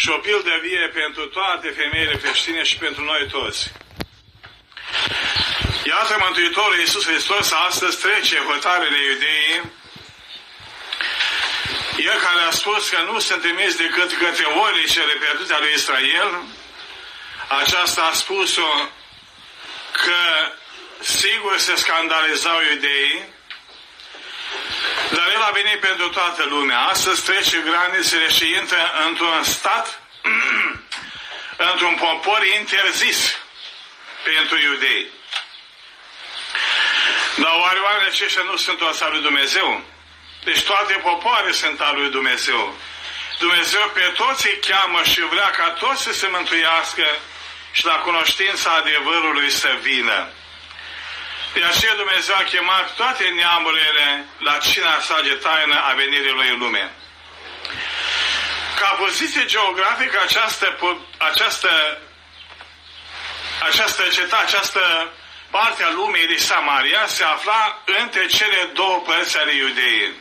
și o pildă vie pentru toate femeile creștine și pentru noi toți. Iată Mântuitorul Iisus Hristos astăzi trece hotarele iudeii el care a spus că nu sunt trimis decât către olicele pierdute ale lui Israel, aceasta a spus-o că sigur se scandalizau iudeii, dar el a venit pentru toată lumea. Astăzi trece granițele și intră într-un stat, într-un popor interzis pentru iudei. Dar oare oare aceștia nu sunt o lui Dumnezeu? Deci toate popoare sunt al lui Dumnezeu. Dumnezeu pe toți îi cheamă și vrea ca toți să se mântuiască și la cunoștința adevărului să vină. De aceea Dumnezeu a chemat toate neamurile la cina sa de taină a venirii lui în lume. Ca poziție geografică, această, această, această cetate, această parte a lumii de Samaria se afla între cele două părți ale iudeii.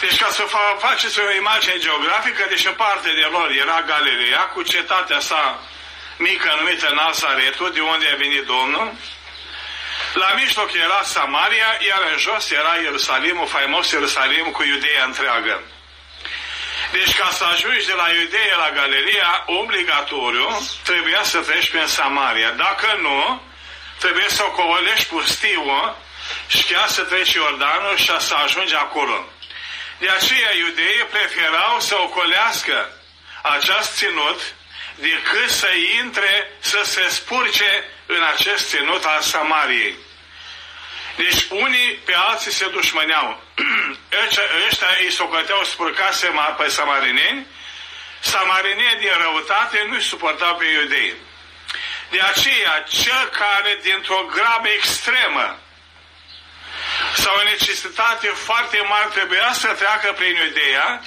Deci ca să faceți o imagine geografică, deci în parte de lor era Galileea cu cetatea sa mică numită Nazaretul, de unde a venit Domnul. La mijloc era Samaria, iar în jos era Ierusalimul, faimos Ierusalim cu Iudeea întreagă. Deci ca să ajungi de la Iudeea la Galileea, obligatoriu, trebuia să treci prin Samaria. Dacă nu, trebuie să o covolești pustiul și chiar să treci Iordanul și să ajungi acolo. De aceea iudeii preferau să ocolească acest ținut decât să intre, să se spurce în acest ținut al Samariei. Deci unii pe alții se dușmăneau. Ăștia îi socăteau spurcase pe samarineni, samarineni din răutate nu-i suportau pe iudei. De aceea, cel care dintr-o grabă extremă sau o necesitate foarte mare trebuia să treacă prin Iudeea,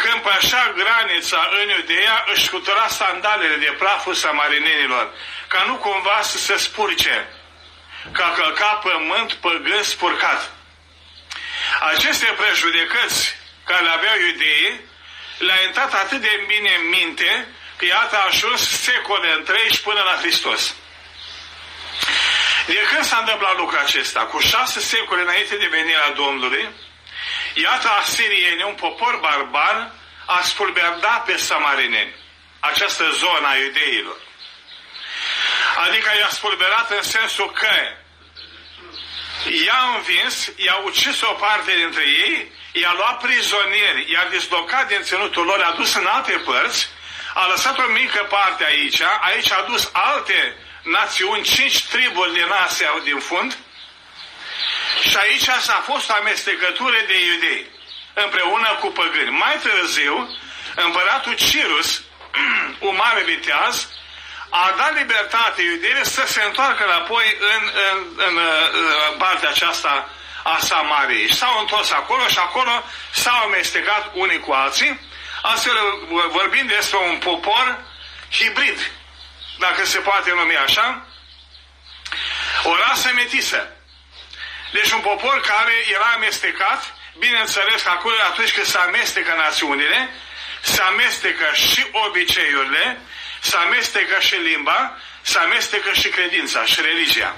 când pe așa granița în Iudeea își scutura sandalele de praful samarinenilor, ca nu cumva să se spurce, ca călca pământ păgân spurcat. Aceste prejudecăți care le aveau iudeii, le-a intrat atât de bine în minte, că iată a ajuns secole întregi până la Hristos. De când s-a întâmplat lucrul acesta? Cu șase secole înainte de venirea Domnului, iată asirieni, un popor barbar, a spulberdat pe samarineni, această zonă a iudeilor. Adică i-a spulberat în sensul că i-a învins, i-a ucis o parte dintre ei, i-a luat prizonieri, i-a dislocat din ținutul lor, a dus în alte părți, a lăsat o mică parte aici, aici a dus alte națiuni, cinci triburi din Asia din fund și aici s-a fost amestecătură de iudei împreună cu păgâni. Mai târziu, împăratul Cirus, un mare viteaz, a dat libertate iudeile să se întoarcă înapoi în, în, în, în partea aceasta a Samariei. Și s-au întors acolo și acolo s-au amestecat unii cu alții, astfel vorbind despre un popor hibrid dacă se poate numi așa, o rasă metisă. Deci un popor care era amestecat, bineînțeles că acolo atunci când se amestecă națiunile, se amestecă și obiceiurile, se amestecă și limba, se amestecă și credința și religia.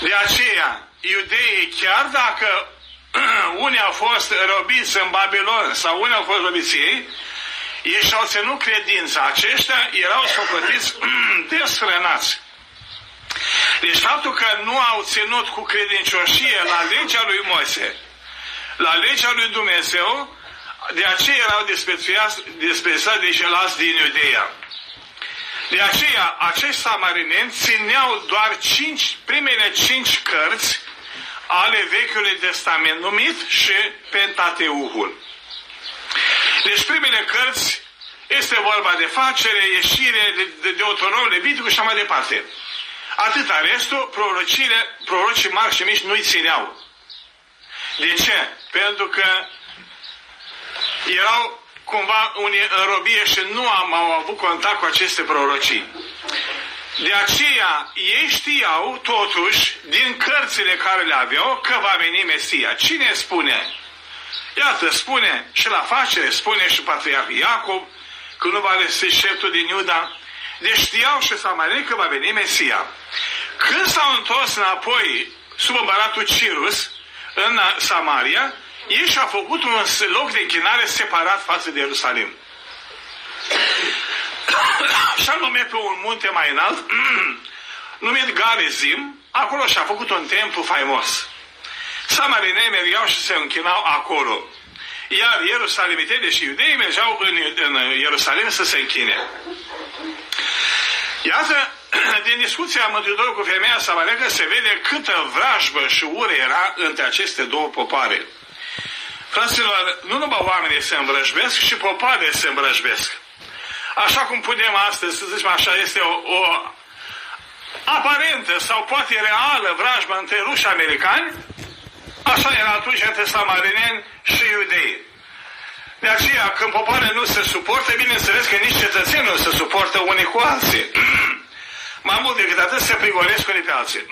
De aceea, iudeii, chiar dacă unii au fost robiți în Babilon sau unii au fost robiți ei, ei și-au ținut credința. Aceștia erau socotiți desfrănați. Deci faptul că nu au ținut cu credincioșie la legea lui Moise, la legea lui Dumnezeu, de aceea erau desprețuiați de ceilalți din Iudeea. De aceea, acești samarineni țineau doar cinci, primele cinci cărți ale Vechiului Testament, numit și Pentateuhul. Deci primele cărți este vorba de facere, ieșire, de, de, de autonom, Leviticul și așa mai departe. Atâta restul, prorocile, prorocii mari și mici nu-i țineau. De ce? Pentru că erau cumva unii în robie și nu am, au avut contact cu aceste prorocii. De aceea, ei știau, totuși, din cărțile care le aveau, că va veni Mesia. Cine spune? Iată, spune și la facere, spune și Patriarh Iacob, că nu va lăsa șeptul din Iuda, deci știau și Samarii că va veni Mesia. Când s-au întors înapoi sub împăratul Cirus, în Samaria, ei și-au făcut un loc de închinare separat față de Ierusalim. și anume pe un munte mai înalt, numit Garizim, acolo și-a făcut un templu faimos. Samarinei mergeau și se închinau acolo. Iar ierusalimitele și iudeii mergeau în, în Ierusalim să se închine. Iată, din discuția Mântuitorului cu femeia samarecă se vede câtă vrajbă și ură era între aceste două popoare. Fraților, nu numai oamenii se învrăjbesc, și popoarele se învrăjbesc. Așa cum putem astăzi, să zicem așa, este o, o aparentă sau poate reală vrajbă între ruși americani, așa era atunci între samarineni și iudei. De aceea, când popoarele nu se suportă, bineînțeles că nici cetățenii nu se suportă unii cu alții. Mai mult decât atât, se prigoresc unii pe alții.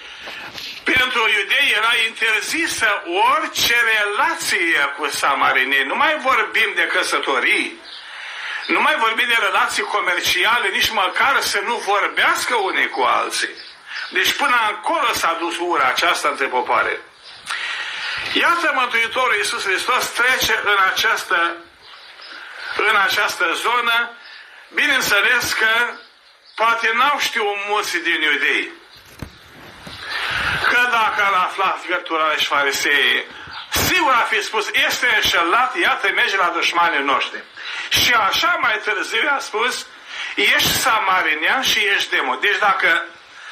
Pentru iudei era interzisă orice relație cu samarinii. Nu mai vorbim de căsătorii, nu mai vorbim de relații comerciale, nici măcar să nu vorbească unii cu alții. Deci până acolo s-a dus ura aceasta între popoare. Iată Mântuitorul Iisus Hristos trece în această, în această zonă, bineînțeles că poate n-au știut mulți din iudei că dacă ar afla fiertura și farisei, sigur a fi spus, este înșelat, iată, merge la dușmanii noștri. Și așa mai târziu a spus, ești samarinian și ești demon. Deci dacă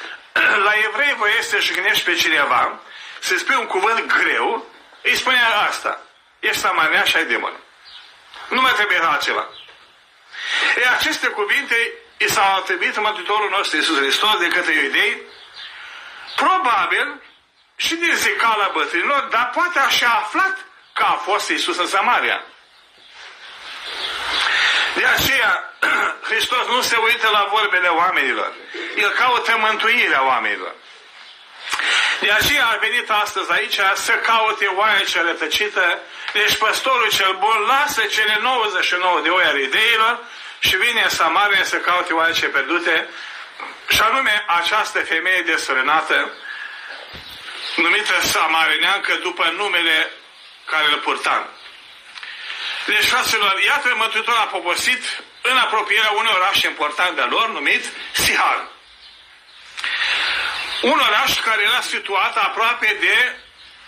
la evrei vă este și gândești pe cineva, se spune un cuvânt greu, îi spune asta. Ești samarinian și ai demon. Nu mai trebuie altceva. E, aceste cuvinte i s-au atribuit Mântuitorul nostru Iisus Hristos de către iudei, probabil și din zicala bătrânilor, dar poate așa aflat că a fost Iisus în Samaria. De aceea, Hristos nu se uită la vorbele oamenilor. El caută mântuirea oamenilor. De aceea a venit astăzi aici să caute oaia cea rătăcită. Deci păstorul cel bun lasă cele 99 de oi ale ideilor și vine în Samaria să caute oaia ce pierdute. Și anume această femeie desfrânată, numită Samarineancă după numele care îl purta. Deci, fraților, iată Mântuitorul a poposit în apropierea unui oraș important de lor, numit Sihar. Un oraș care era situat aproape de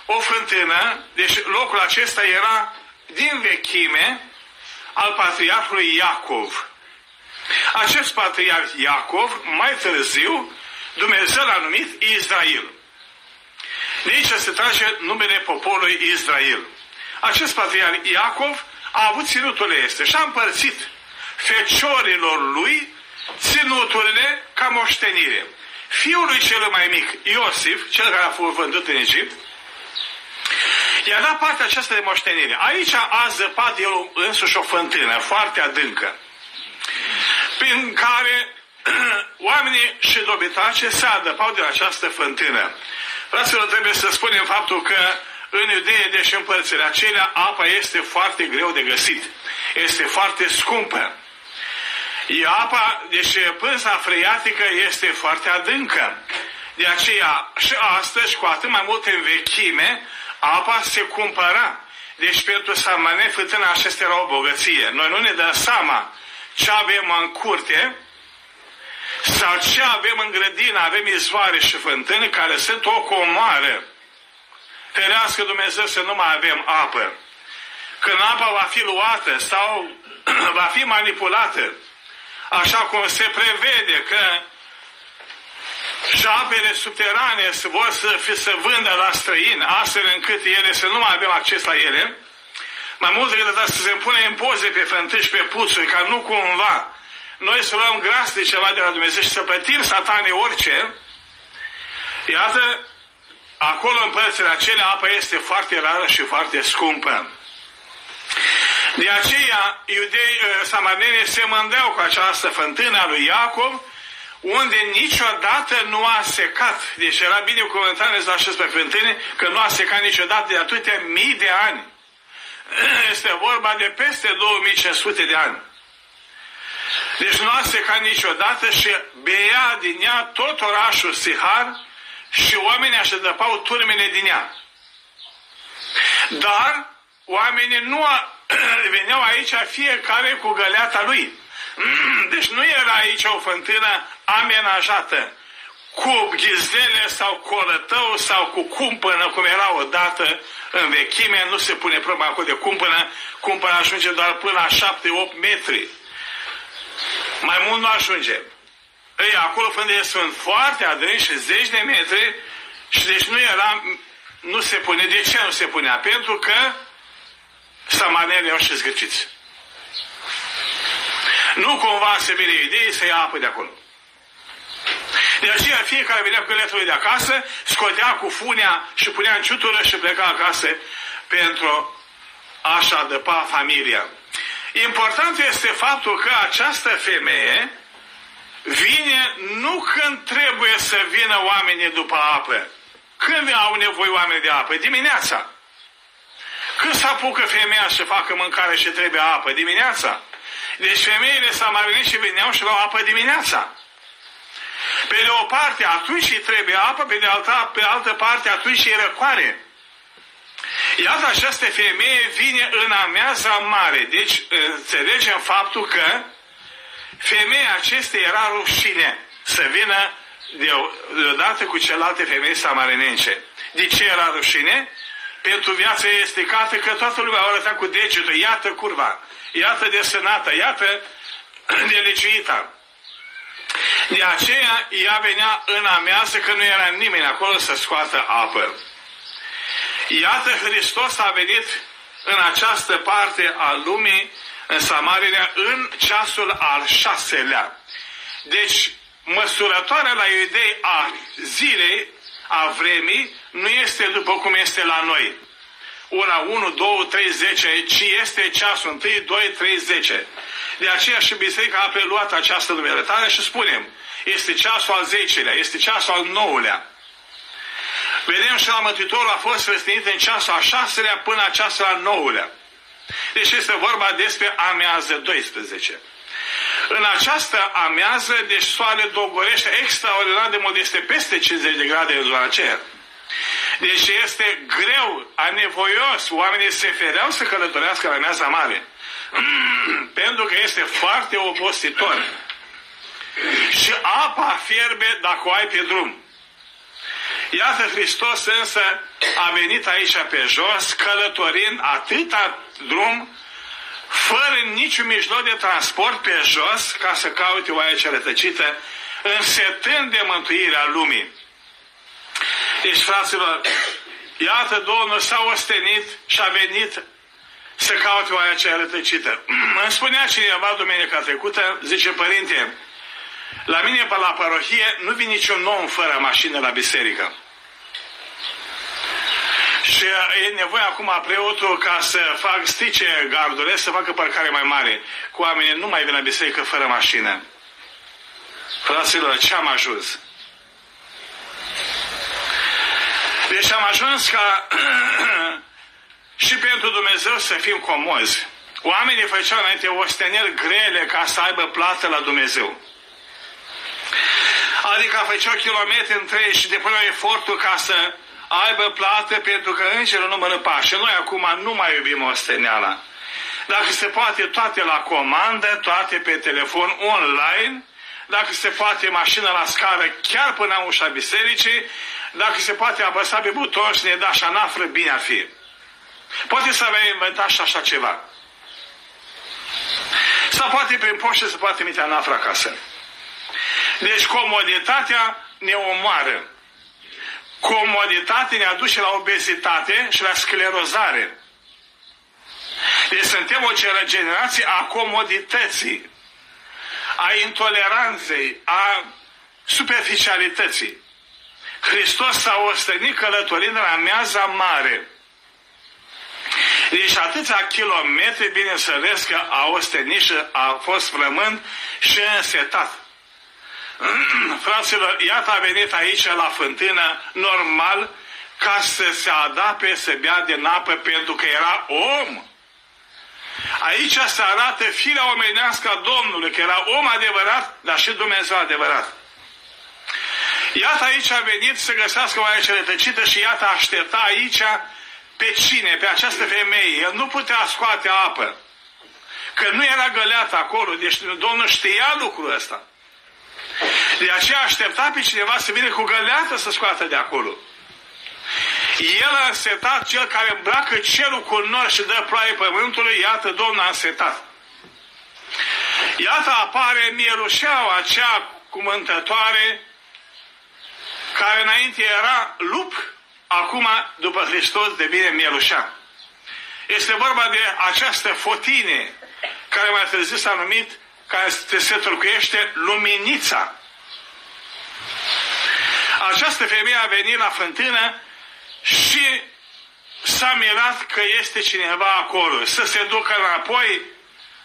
o fântână, deci locul acesta era din vechime al patriarhului Iacov. Acest patriarh Iacov, mai târziu, Dumnezeu l-a numit Israel. De aici se trage numele poporului Israel. Acest patriarh Iacov a avut ținutul este și a împărțit feciorilor lui ținuturile ca moștenire. Fiul lui cel mai mic, Iosif, cel care a fost vândut în Egipt, i-a dat partea aceasta de moștenire. Aici a zăpat el însuși o fântână foarte adâncă, prin care oamenii și dobitace se adăpau din această fântână. Fraților, trebuie să spunem faptul că în Iudeie, deși împărțile acelea, apa este foarte greu de găsit. Este foarte scumpă. E apa, deci pânza freatică este foarte adâncă. De aceea, și astăzi, cu atât mai mult în vechime, apa se cumpăra. Deci pentru samane, fântâna acestea era o bogăție. Noi nu ne dăm seama ce avem în curte, sau ce avem în grădină, avem izvoare și fântâni care sunt o comoară. Ferească Dumnezeu să nu mai avem apă. Când apa va fi luată sau va fi manipulată, așa cum se prevede că și apele subterane vor să, fi, să vândă la străini, astfel încât ele să nu mai avem acces la ele, mai mult decât atât să se pune impoze pe fântâni și pe puțuri, ca nu cumva noi să luăm gras de ceva de la Dumnezeu și să plătim satane orice, iată, acolo în părțile acelea apa este foarte rară și foarte scumpă. De aceea, iudei, ă, samarinenii se mândeau cu această fântână a lui Iacov, unde niciodată nu a secat. Deci era bine cuvântat la acest pe fântâne, că nu a secat niciodată de atâtea mii de ani. este vorba de peste 2500 de ani. Deci nu a secat niciodată și bea din ea tot orașul Sihar și oamenii așteptau turmele din ea. Dar oamenii nu a, veneau aici fiecare cu găleata lui. Deci nu era aici o fântână amenajată cu ghizele sau cu olătău sau cu cumpănă, cum era odată în vechime, nu se pune problema acolo de cumpănă, cumpănă ajunge doar până la 7-8 metri. Mai mult nu ajunge. Ei, acolo unde sunt foarte adânci și zeci de metri și deci nu era, nu se pune. De ce nu se punea? Pentru că samanerii au și zgârciți. Nu cumva se vine idee să ia apă de acolo. De aceea fiecare venea cu găletul de acasă, scotea cu funea și punea în ciutură și pleca acasă pentru a-și adăpa familia. Important este faptul că această femeie vine nu când trebuie să vină oamenii după apă. Când au nevoie oamenii de apă? Dimineața. Când se apucă femeia să facă mâncare și trebuie apă? Dimineața. Deci femeile și veneau și luau apă dimineața. Pe de o parte, atunci și trebuie apă, pe de alta, pe altă parte, atunci și răcoare. Iată această femeie vine în ameaza mare. Deci înțelegem faptul că femeia acestei era rușine să vină deodată cu celelalte femei samarinence. De ce era rușine? Pentru viața ei este cată că toată lumea a arătat cu degetul. Iată curva, iată desenată, iată deliciuita. De aceea ea venea în amează că nu era nimeni acolo să scoată apă. Iată Hristos a venit în această parte a lumii, în Samaria, în ceasul al șaselea. Deci, măsurătoarea la iudei a zilei, a vremii, nu este după cum este la noi. Ora 1, 2, 3, 10, ci este ceasul 1, 2, 3, 10. De aceea și biserica a preluat această numerătare și spunem, este ceasul al 10-lea, este ceasul al 9-lea. Vedem și la Mântuitorul a fost răstinit în ceasul al 6-lea până la ceasul al 9-lea. Deci este vorba despre amează 12. În această amează, deci soarele dogorește extraordinar de mult, este peste 50 de grade în zona aceea. Deci este greu, anevoios, oamenii se fereau să călătorească la meaza mare. Pentru că este foarte obositor. Și apa fierbe dacă o ai pe drum. Iată Hristos însă a venit aici pe jos, călătorind atâta drum, fără niciun mijloc de transport pe jos, ca să caute oaia cea rătăcită, însetând de mântuirea lumii. Deci, fraților, iată Domnul s-a ostenit și a venit să caute oaia cea rătăcită. Îmi spunea cineva duminica trecută, zice, Părinte, la mine pe la parohie nu vine niciun om fără mașină la biserică. Și e nevoie acum preotul ca să fac stice gardurile, să facă parcare mai mare. Cu oamenii nu mai vin la biserică fără mașină. Fraților, ce am ajuns? Deci am ajuns ca și pentru Dumnezeu să fim comozi. Oamenii făceau înainte osteneli grele ca să aibă plată la Dumnezeu. Adică făceau kilometri întregi și depuneau efortul ca să aibă plată pentru că îngerul nu mănâncă pași. Noi acum nu mai iubim osteneala. Dacă se poate toate la comandă, toate pe telefon online, dacă se poate mașina la scară chiar până la ușa bisericii, dacă se poate apăsa pe buton și ne da șanafră, bine ar fi. Poate să avea inventat și așa ceva. Sau poate prin poștă să poate trimite anafra acasă. Deci comoditatea ne omoară. Comoditatea ne aduce la obezitate și la sclerozare. Deci suntem o generație a comodității, a intoleranței, a superficialității. Hristos s-a ostenit călătorind la meaza mare. Deci atâția kilometri, bineînțeles că a ostenit și a fost frământ și însetat. Fraților, iată a venit aici la fântână normal ca să se adape, să bea din apă pentru că era om. Aici se arată firea omenească a Domnului, că era om adevărat, dar și Dumnezeu adevărat. Iată aici a venit să găsească oaia rătăcită și iată aștepta aici pe cine? Pe această femeie. El nu putea scoate apă. Că nu era găleată acolo, deci Domnul știa lucrul ăsta. De aceea aștepta pe cineva să vină cu găleată să scoată de acolo. El a însetat cel care îmbracă cerul cu nor și dă ploaie pământului, iată Domnul a însetat. Iată apare mielușeaua acea cumântătoare care înainte era lup, acum, după Hristos, devine mielușea. Este vorba de această fotine, care mai târziu s-a numit, care se tulcuiește luminița. Această femeie a venit la fântână și s-a mirat că este cineva acolo. Să se ducă înapoi,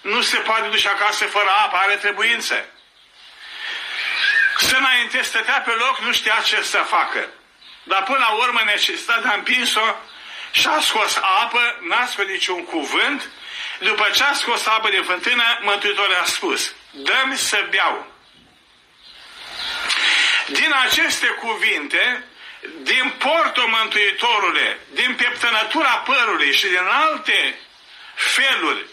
nu se poate duce acasă fără apă, are trebuință. Să înainte stătea pe loc, nu știa ce să facă. Dar până la urmă necesitatea a împins-o și a scos apă, n-a scos niciun cuvânt. După ce a scos apă din fântână, Mântuitorul a spus, dă-mi să beau. Din aceste cuvinte, din portul Mântuitorule, din pieptănătura părului și din alte feluri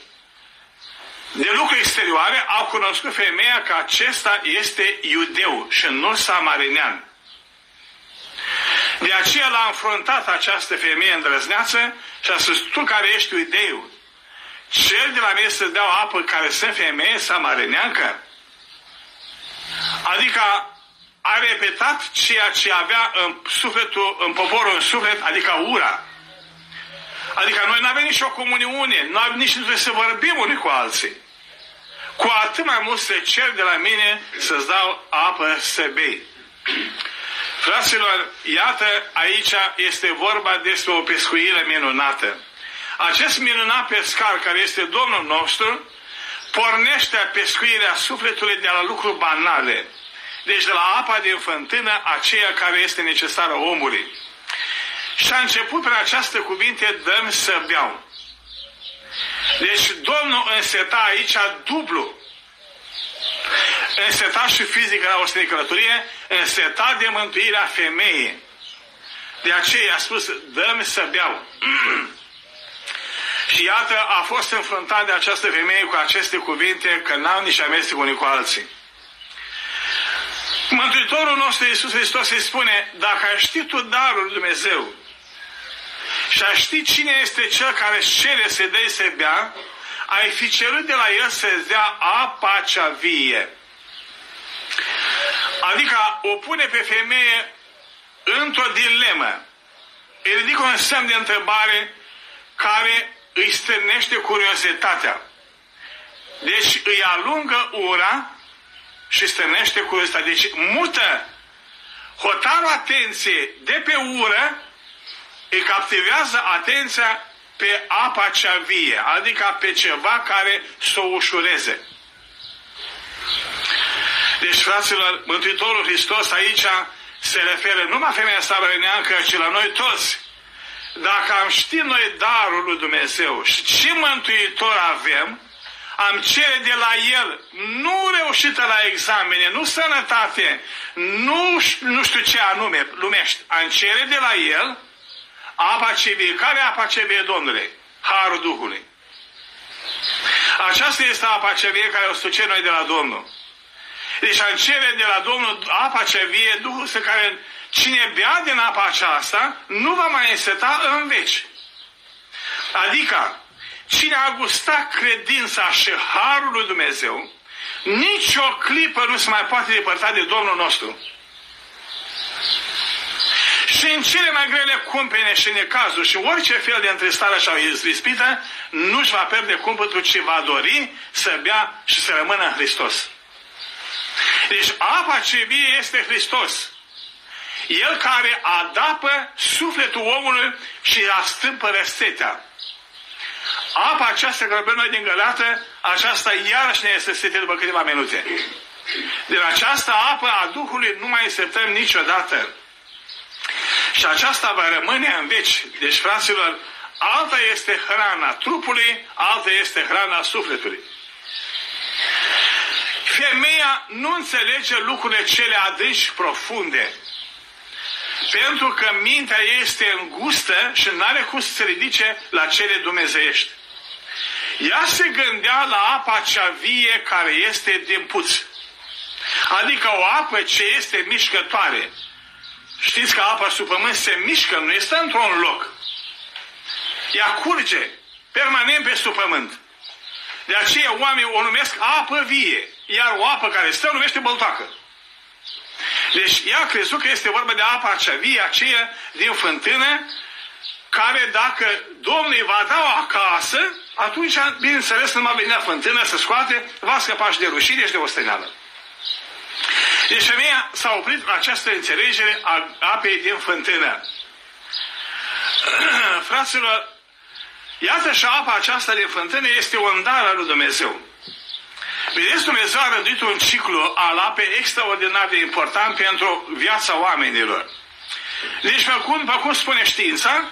de lucruri exterioare, au cunoscut femeia că acesta este iudeu și nu samarinean. De aceea l-a înfruntat această femeie îndrăzneață și a spus, tu care ești iudeu, cel de la mine să dea o apă care sunt femeie samarineancă? Adică a repetat ceea ce avea în sufletul, în poporul în suflet, adică ura. Adică noi nu avem nicio comuniune, nu avem nici să vorbim unii cu alții. Cu atât mai mult se cer de la mine să-ți dau apă să bei. Fraților, iată, aici este vorba despre o pescuire minunată. Acest minunat pescar care este Domnul nostru, pornește pescuirea sufletului de la lucruri banale. Deci de la apa din fântână, aceea care este necesară omului. Și a început prin această cuvinte, dăm să beau. Deci Domnul înseta aici dublu. Înseta și fizică la o călătorie, înseta de mântuirea femeii. De aceea a spus, dăm să beau. și iată, a fost înfruntat de această femeie cu aceste cuvinte, că n-au nici amestec unii cu alții. Mântuitorul nostru Iisus Hristos îi spune, dacă ai ști tu darul lui Dumnezeu și ai ști cine este cel care își cere să dai să bea, ai fi cerut de la el să-ți dea apa cea vie. Adică o pune pe femeie într-o dilemă. Îi ridică un semn de întrebare care îi stârnește curiozitatea. Deci îi alungă ura și stârnește curiozitatea. Deci mută hotarul atenție de pe ură, îi captivează atenția pe apa cea vie, adică pe ceva care să o ușureze. Deci, fraților, Mântuitorul Hristos aici se referă nu la femeia sarăneancă, ci la noi toți. Dacă am ști noi darul lui Dumnezeu și ce mântuitor avem, am cere de la el, nu reușită la examene, nu sănătate, nu, nu știu ce anume lumești, am cere de la el apa ce vie. Care apa ce vie, Domnule? Harul Duhului. Aceasta este apa ce vie care o stuce noi de la Domnul. Deci am cere de la Domnul apa ce vie, Duhul să care cine bea din apa aceasta nu va mai înseta în veci. Adică, cine a gustat credința și harul lui Dumnezeu, nici o clipă nu se mai poate depărta de Domnul nostru. Și în cele mai grele cumpene și necazuri și orice fel de întristare și ispită, nu-și va pierde cumpătul, ci va dori să bea și să rămână în Hristos. Deci apa ce vie este Hristos. El care adapă sufletul omului și astâmpă răstetea. Apa aceasta care noi din Gălată, aceasta iarăși ne este sete după câteva minute. Din această apă a Duhului nu mai setăm niciodată. Și aceasta va rămâne în veci. Deci, fraților, alta este hrana trupului, alta este hrana sufletului. Femeia nu înțelege lucrurile cele adânci și profunde. Pentru că mintea este îngustă și nu are cum să se ridice la cele dumnezeiești. Ea se gândea la apa cea vie care este din puț. Adică o apă ce este mișcătoare. Știți că apa sub pământ se mișcă, nu este într-un loc. Ea curge permanent pe sub pământ. De aceea oamenii o numesc apă vie, iar o apă care stă o numește băltoacă. Deci ea a crezut că este vorba de apa acea vie, aceea din fântână, care dacă Domnul îi va da acasă, atunci, bineînțeles, nu va venit la fântână să scoate, va scăpa și de rușine și de osteneală. Deci femeia s-a oprit la această înțelegere a apei din fântână. Fraților, iată și apa aceasta din fântână este un dar al lui Dumnezeu. Vedeți, Dumnezeu a rânduit un ciclu al apei extraordinar de important pentru viața oamenilor. Deci, pe cum, pe cum spune știința,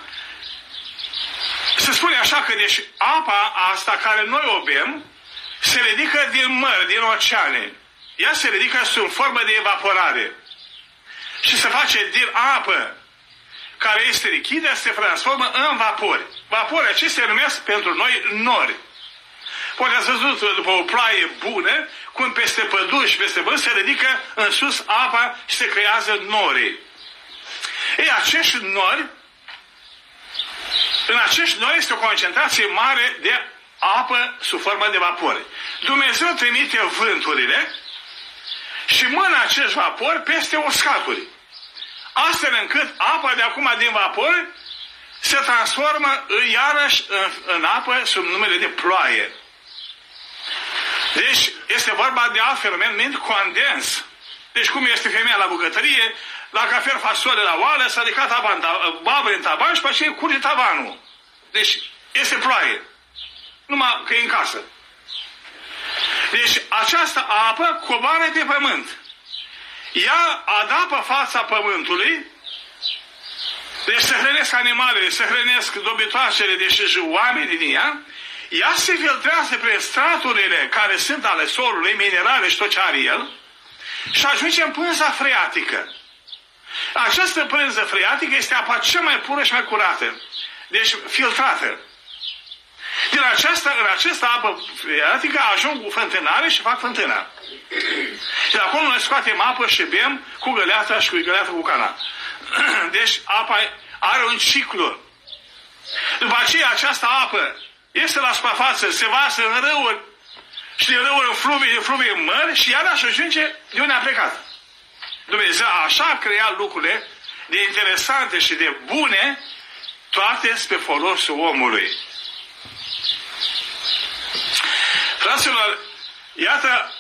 se spune așa că deci apa asta care noi o bem se ridică din mări, din oceane. Ea se ridică sub formă de evaporare. Și se face din apă care este lichidă, se transformă în vapori. Vapori acestea numesc pentru noi nori. Poate ați văzut după o ploaie bună, cum peste păduri și peste vânt se ridică în sus apa și se creează nori. Ei, acești nori, în acești nori este o concentrație mare de apă sub formă de vapori. Dumnezeu trimite vânturile și mână acești vapori peste uscaturi. Astfel încât apa de acum din vapor se transformă iarăși în, în apă sub numele de ploaie. Deci este vorba de alt fenomen numit condens. Deci cum este femeia la bucătărie, la cafea fasole la oală, s-a ridicat apa în babă în tavan și pe aceea curge tavanul. Deci este ploaie. Numai că e în casă. Deci această apă coboară pe pământ. Ea adapă fața pământului, deci se hrănesc animalele, se hrănesc dobitoacele, deci și oamenii din ea, ea se filtrează prin straturile care sunt ale solului, minerale și tot ce are el, și ajunge în pânza freatică. Această pânză freatică este apa cea mai pură și mai curată. Deci filtrată. Din această, în această apă freatică ajung cu fântânare și fac fântâna. Și de acolo noi scoatem apă și bem cu găleata și cu găleata cu cana. Deci apa are un ciclu. După aceea această apă este la suprafață, se vasă în râuri și din râuri în fluvii, din fluvii în mări și iarăși ajunge de unde a plecat. Dumnezeu așa a creat lucrurile de interesante și de bune, toate spre folosul omului. Fraților, iată,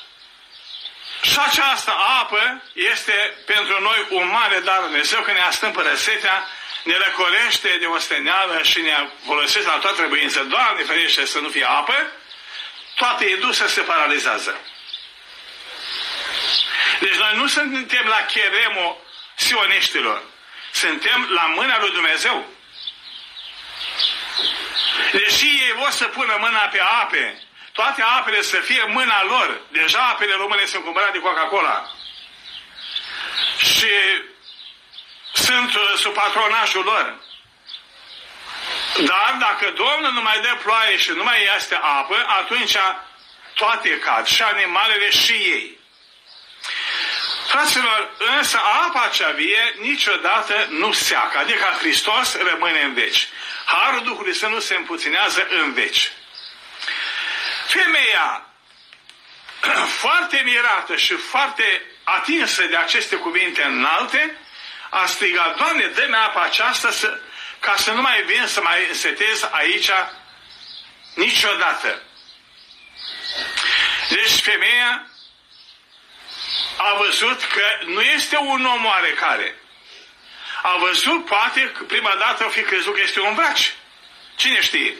și această apă este pentru noi un mare dar Dumnezeu că ne astâmpă răsetea, ne răcorește de osteneală și ne folosește la toată trebuință. Doamne ferește să nu fie apă, toată industria se paralizează. Deci noi nu suntem la cheremo sioniștilor. Suntem la mâna lui Dumnezeu. Deși ei vor să pună mâna pe ape, toate apele să fie mâna lor. Deja apele române sunt cumpărate de Coca-Cola. Și sunt uh, sub patronajul lor. Dar dacă Domnul nu mai dă ploaie și nu mai este apă, atunci toate cad, și animalele și ei. Fraților, însă apa cea vie niciodată nu seacă, adică Hristos rămâne în veci. Harul Duhului să nu se împuținează în veci. Femeia, foarte mirată și foarte atinsă de aceste cuvinte înalte, a strigat, Doamne, dă-mi apa aceasta să, ca să nu mai vin să mai setez aici niciodată. Deci femeia a văzut că nu este un om oarecare. A văzut, poate, prima dată o fi crezut că este un braci. Cine știe?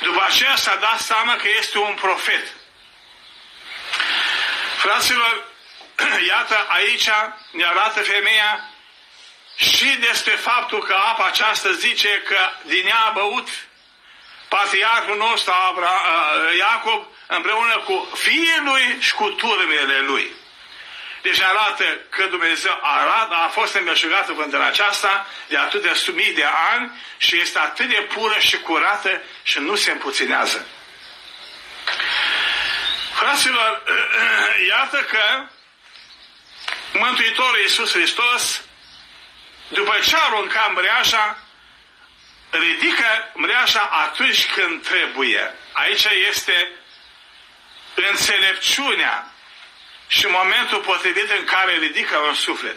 După aceea s-a dat seama că este un profet. Fraților, iată aici ne arată femeia și despre faptul că apa aceasta zice că din ea a băut patriarhul nostru Iacob împreună cu fiul lui și cu turmele lui. Deci arată că Dumnezeu arată, a fost înmeșugată vântâna aceasta de atâtea mii de ani și este atât de pură și curată și nu se împuținează. Fraților, iată că Mântuitorul Iisus Hristos, după ce arunca mreaja, ridică mreaja atunci când trebuie. Aici este înțelepciunea și momentul potrivit în care ridică un suflet.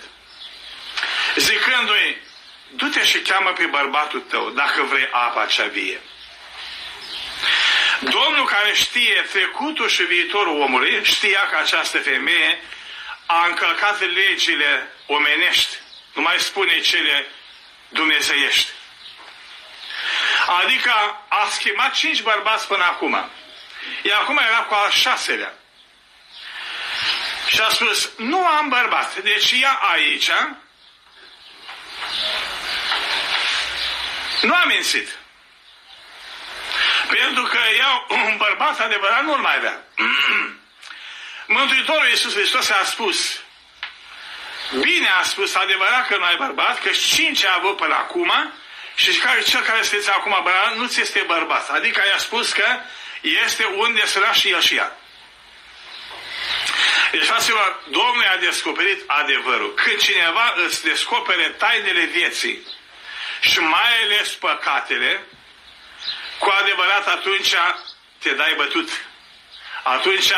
Zicându-i, du-te și cheamă pe bărbatul tău, dacă vrei apa cea vie. Domnul care știe trecutul și viitorul omului, știa că această femeie a încălcat legile omenești, nu mai spune cele dumnezeiești. Adică a schimbat cinci bărbați până acum. Iar acum era cu al șaselea. Și a spus, nu am bărbat. Deci ea aici nu a mințit. Pentru că ea, un bărbat adevărat, nu-l mai avea. Mântuitorul Iisus Hristos a spus, bine a spus adevărat că nu ai bărbat, că cinci a avut până acum și care, cel care este acum bărbat nu ți este bărbat. Adică i-a spus că este unde săra și el și ea. Deci, fraților, Domnul a descoperit adevărul. Când cineva îți descopere tainele vieții și mai ales păcatele, cu adevărat atunci te dai bătut. Atunci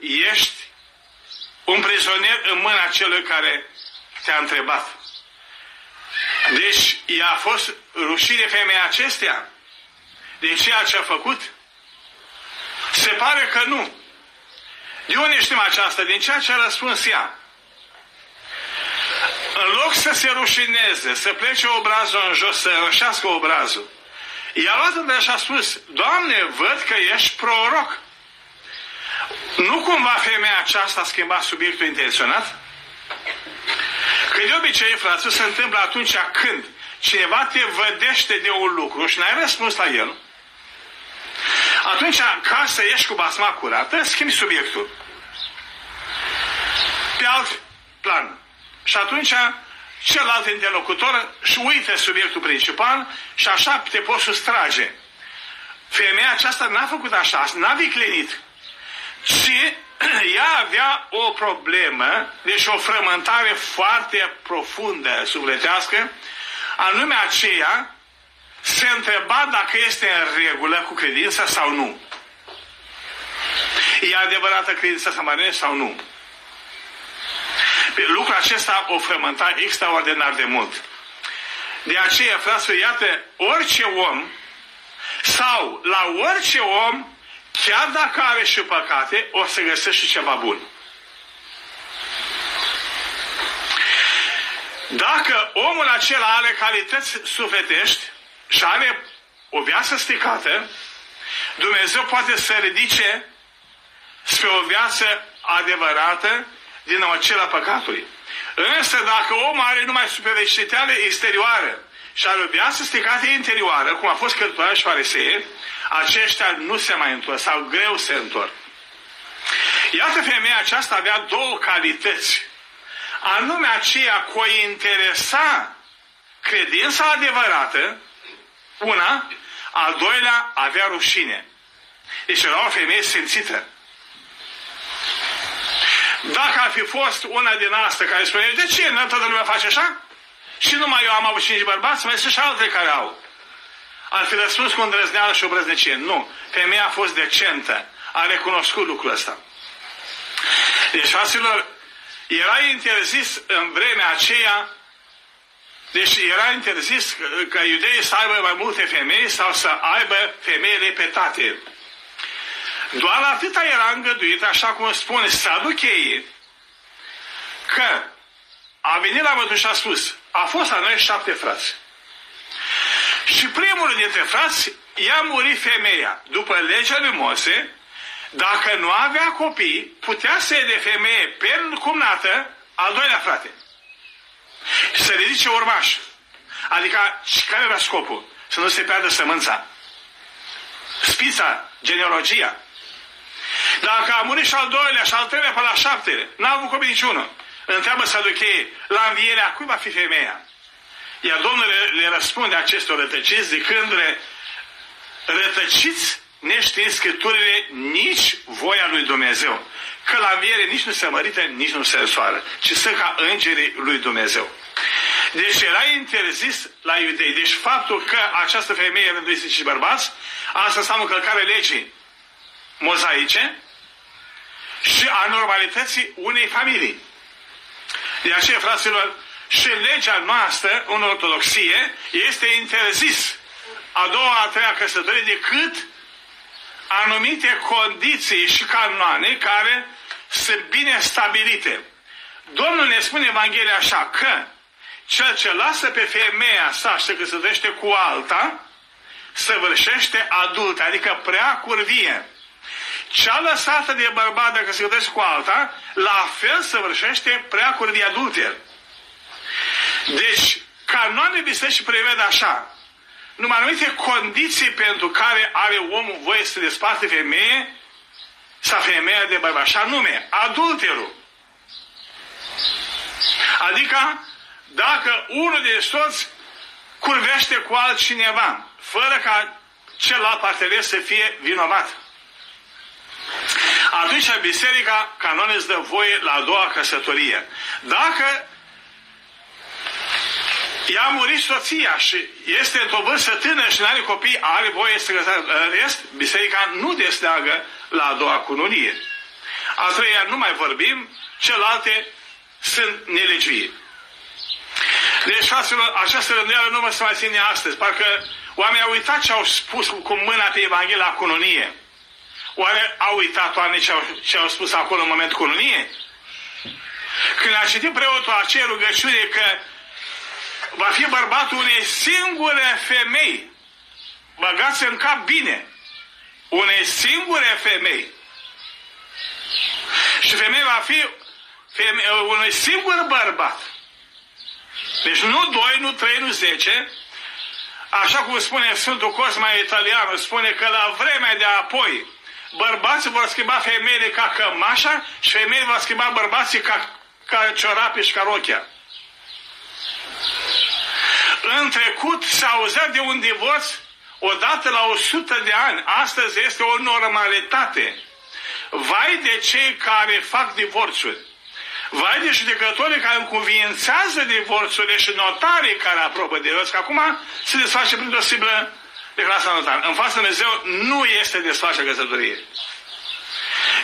ești un prizonier în mâna celui care te-a întrebat. Deci, ea a fost rușine femeia acestea de ceea ce a făcut? Se pare că nu. De unde știm aceasta? Din ceea ce a răspuns ea. În loc să se rușineze, să plece obrazul în jos, să rășească obrazul, i-a luat și a spus, Doamne, văd că ești proroc. Nu cumva femeia aceasta a schimbat subiectul intenționat? Că de obicei, frate, se întâmplă atunci când cineva te vădește de un lucru și n-ai răspuns la el, atunci, ca să ieși cu basma curată, schimbi subiectul. Pe alt plan. Și atunci, celălalt interlocutor și uite subiectul principal și așa te poți sustrage. Femeia aceasta n-a făcut așa, n-a viclenit, ci ea avea o problemă, deci o frământare foarte profundă sufletească, anume aceea se întreba dacă este în regulă cu credința sau nu. E adevărată credința samarină sau nu? Lucrul acesta o frământa extraordinar de mult. De aceea, fraților, iată, orice om sau la orice om, chiar dacă are și păcate, o să găsești și ceva bun. Dacă omul acela are calități sufletești, și are o viață stricată, Dumnezeu poate să ridice spre o viață adevărată din acela păcatului. Însă dacă omul are numai superficiale exterioară și are o viață stricată interioară, cum a fost cărturare și farisee, aceștia nu se mai întorc sau greu se întorc. Iată femeia aceasta avea două calități. Anume aceea cu o interesa credința adevărată una, al doilea avea rușine. Deci era o femeie simțită. Dacă ar fi fost una din asta care spune, de ce nu toată lumea face așa? Și numai eu am avut cinci bărbați, mai sunt și altele care au. Ar fi răspuns cu îndrăzneală și o brăznecie. Nu. Femeia a fost decentă. A recunoscut lucrul ăsta. Deci, fraților, era interzis în vremea aceea deci era interzis ca iudeii să aibă mai multe femei sau să aibă femeile repetate. Doar atâta era îngăduit, așa cum spune Saducheii, că a venit la mătuș și a spus, a fost la noi șapte frați. Și primul dintre frați i-a murit femeia. După legea lui Mose, dacă nu avea copii, putea să de femeie pe cumnată al doilea frate. Și să ridice urmaș. Adică, care era scopul? Să nu se piardă sămânța. Spița, genealogia. Dacă a murit și al doilea și al treilea pe la șaptele, n-a avut copii niciunul. Întreabă Saduchei, la învierea cui va fi femeia? Iar Domnul le, le răspunde acestor rătăciți zicându-le, rătăciți neștiind Scripturile nici voia lui Dumnezeu. Că la înviere nici nu se mărită, nici nu se însoară, ci sunt ca îngerii lui Dumnezeu. Deci era interzis la iudei. Deci faptul că această femeie rânduise și bărbați, asta înseamnă călcare legii mozaice și a normalității unei familii. De aceea, fraților, și legea noastră, în ortodoxie, este interzis a doua, a treia căsătorie decât anumite condiții și canoane care sunt bine stabilite. Domnul ne spune în Evanghelia așa că cel ce lasă pe femeia sa și se căsătorește cu alta, săvârșește adult, adică prea curvie. Cea lăsată de bărbat dacă se căsătorește cu alta, la fel săvârșește prea curvie adulter. Deci, canoane bisericii prevede așa, numai anumite condiții pentru care are omul voie să desparte femeie sau femeia de bărbat. Și anume, adulterul. Adică, dacă unul de soți curvește cu altcineva, fără ca celălalt partener să fie vinovat. Atunci biserica canon îți dă voie la a doua căsătorie. Dacă i-a murit soția și este într-o vârstă tânără și nu are copii, are voie să găsească. În rest, biserica nu desteagă la a doua cununie. A treia nu mai vorbim, celelalte sunt nelegiuiri. Deci, fraților, această rânduială nu mă se mai ține astăzi. Parcă oamenii au uitat ce au spus cu mâna pe Evanghelia la cununie. Oare au uitat oamenii ce au, ce au spus acolo în momentul cununie? Când a citit preotul acea rugăciune că va fi bărbatul unei singure femei. Băgați în cap bine. Unei singure femei. Și femeia va fi feme, unui singur bărbat. Deci nu doi, nu trei, nu zece. Așa cum spune Sfântul Cosma Italianu, spune că la vremea de apoi bărbații vor schimba femeile ca cămașa și femeile vor schimba bărbații ca, ca ciorapi și ca rochia în trecut se auzea de un divorț odată la 100 de ani. Astăzi este o normalitate. Vai de cei care fac divorțuri. Vai de judecătorii care încuviințează divorțurile și notarii care aprobă divorț. Că acum se desface prin o simplă declarație notară. În fața Dumnezeu nu este desface căsătorie.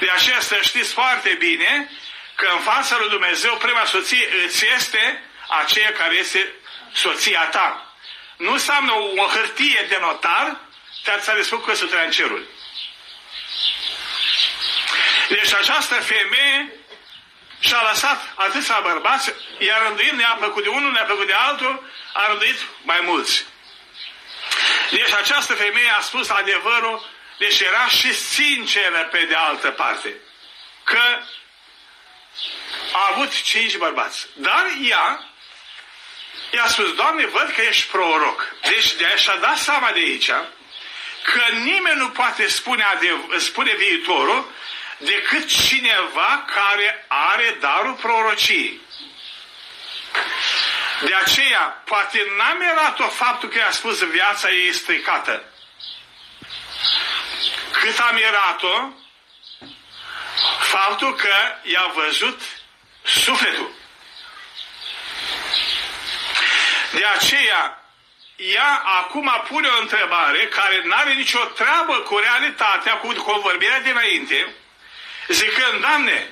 De aceea să știți foarte bine că în fața lui Dumnezeu prima soție îți este aceea care este soția ta. Nu înseamnă o hârtie de notar te ți-a desfăcut căsătoria în cerul. Deci această femeie și-a lăsat atâția bărbați, iar rânduind ne-a plăcut de unul, ne-a plăcut de altul, a rânduit mai mulți. Deci această femeie a spus adevărul, deci era și sinceră pe de altă parte. Că a avut cinci bărbați. Dar ea I-a spus, Doamne, văd că ești proroc. Deci de și-a dat seama de aici că nimeni nu poate spune, adev- spune viitorul decât cineva care are darul prorociei. De aceea, poate n-a mirat-o faptul că i-a spus viața ei stricată. Cât a mirat-o faptul că i-a văzut sufletul. De aceea, ea acum pune o întrebare care nu are nicio treabă cu realitatea, cu convorbirea dinainte, zicând, Doamne,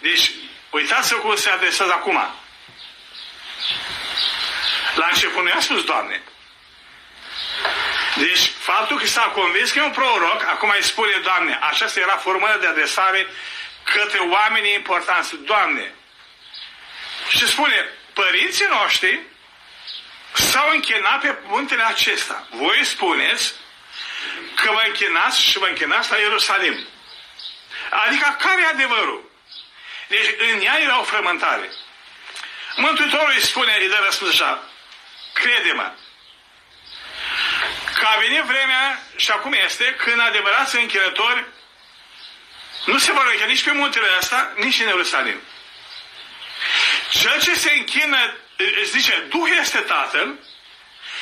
deci uitați-vă cum se adresează acum. La început nu i-a spus, Doamne. Deci, faptul că s-a convins că e un proroc, acum îi spune, Doamne, așa era formă de adresare către oamenii importanți. Doamne, și spune, părinții noștri s-au închinat pe muntele acesta. Voi spuneți că vă închinați și vă închinați la Ierusalim. Adică care e adevărul? Deci în ea era o frământare. Mântuitorul îi spune, îi dă răspuns așa, crede-mă, că a venit vremea și acum este când adevărați închinători nu se vor închina nici pe muntele ăsta, nici în Ierusalim. Cel ce se închină, își zice, Duh este Tatăl,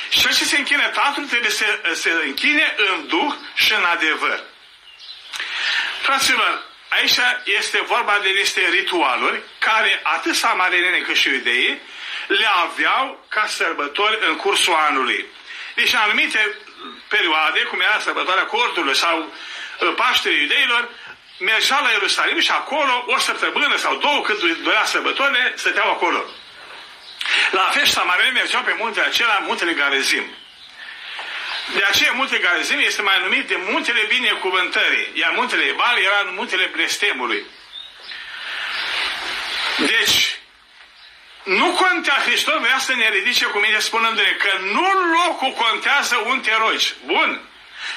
și cel ce se închină Tatăl trebuie să se închine în Duh și în adevăr. Fraților, aici este vorba de niște ritualuri care atât samarinene cât și iudeii le aveau ca sărbători în cursul anului. Deci în anumite perioade, cum era sărbătoarea cortului sau uh, Paștele iudeilor, mergea la Ierusalim și acolo o săptămână sau două când durea sărbătorile, stăteau acolo. La fel și samarenii mergeau pe muntele acela, muntele Garezim. De aceea muntele Garezim este mai numit de muntele binecuvântării, iar muntele Ebal era muntele blestemului. Deci, nu contea, Hristos vrea să ne ridice cu mine spunându-ne că nu locul contează un te rogi. Bun.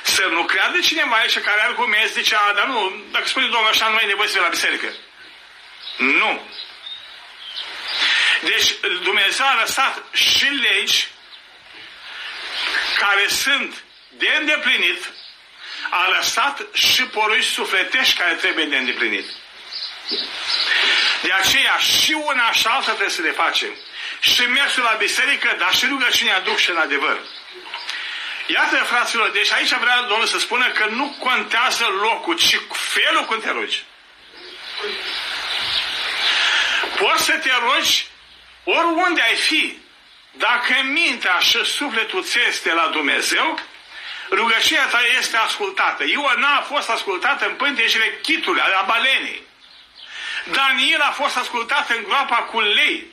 Să nu creadă cineva aici care argument zice, a, dar nu, dacă spune Domnul așa, nu mai nevoie să la biserică. Nu. Deci Dumnezeu a lăsat și legi care sunt de îndeplinit, a lăsat și porui sufletești care trebuie de îndeplinit. De aceea și una și alta trebuie să le facem. Și mersul la biserică, dar și rugăciunea duc și în adevăr. Iată, fraților, deci aici vrea Domnul să spună că nu contează locul, ci felul cum te rogi. Poți să te rogi oriunde ai fi. Dacă mintea și sufletul ți este la Dumnezeu, rugăciunea ta este ascultată. Ioana a fost ascultată în pântecele chitului, a balenii. Daniel a fost ascultat în groapa cu lei.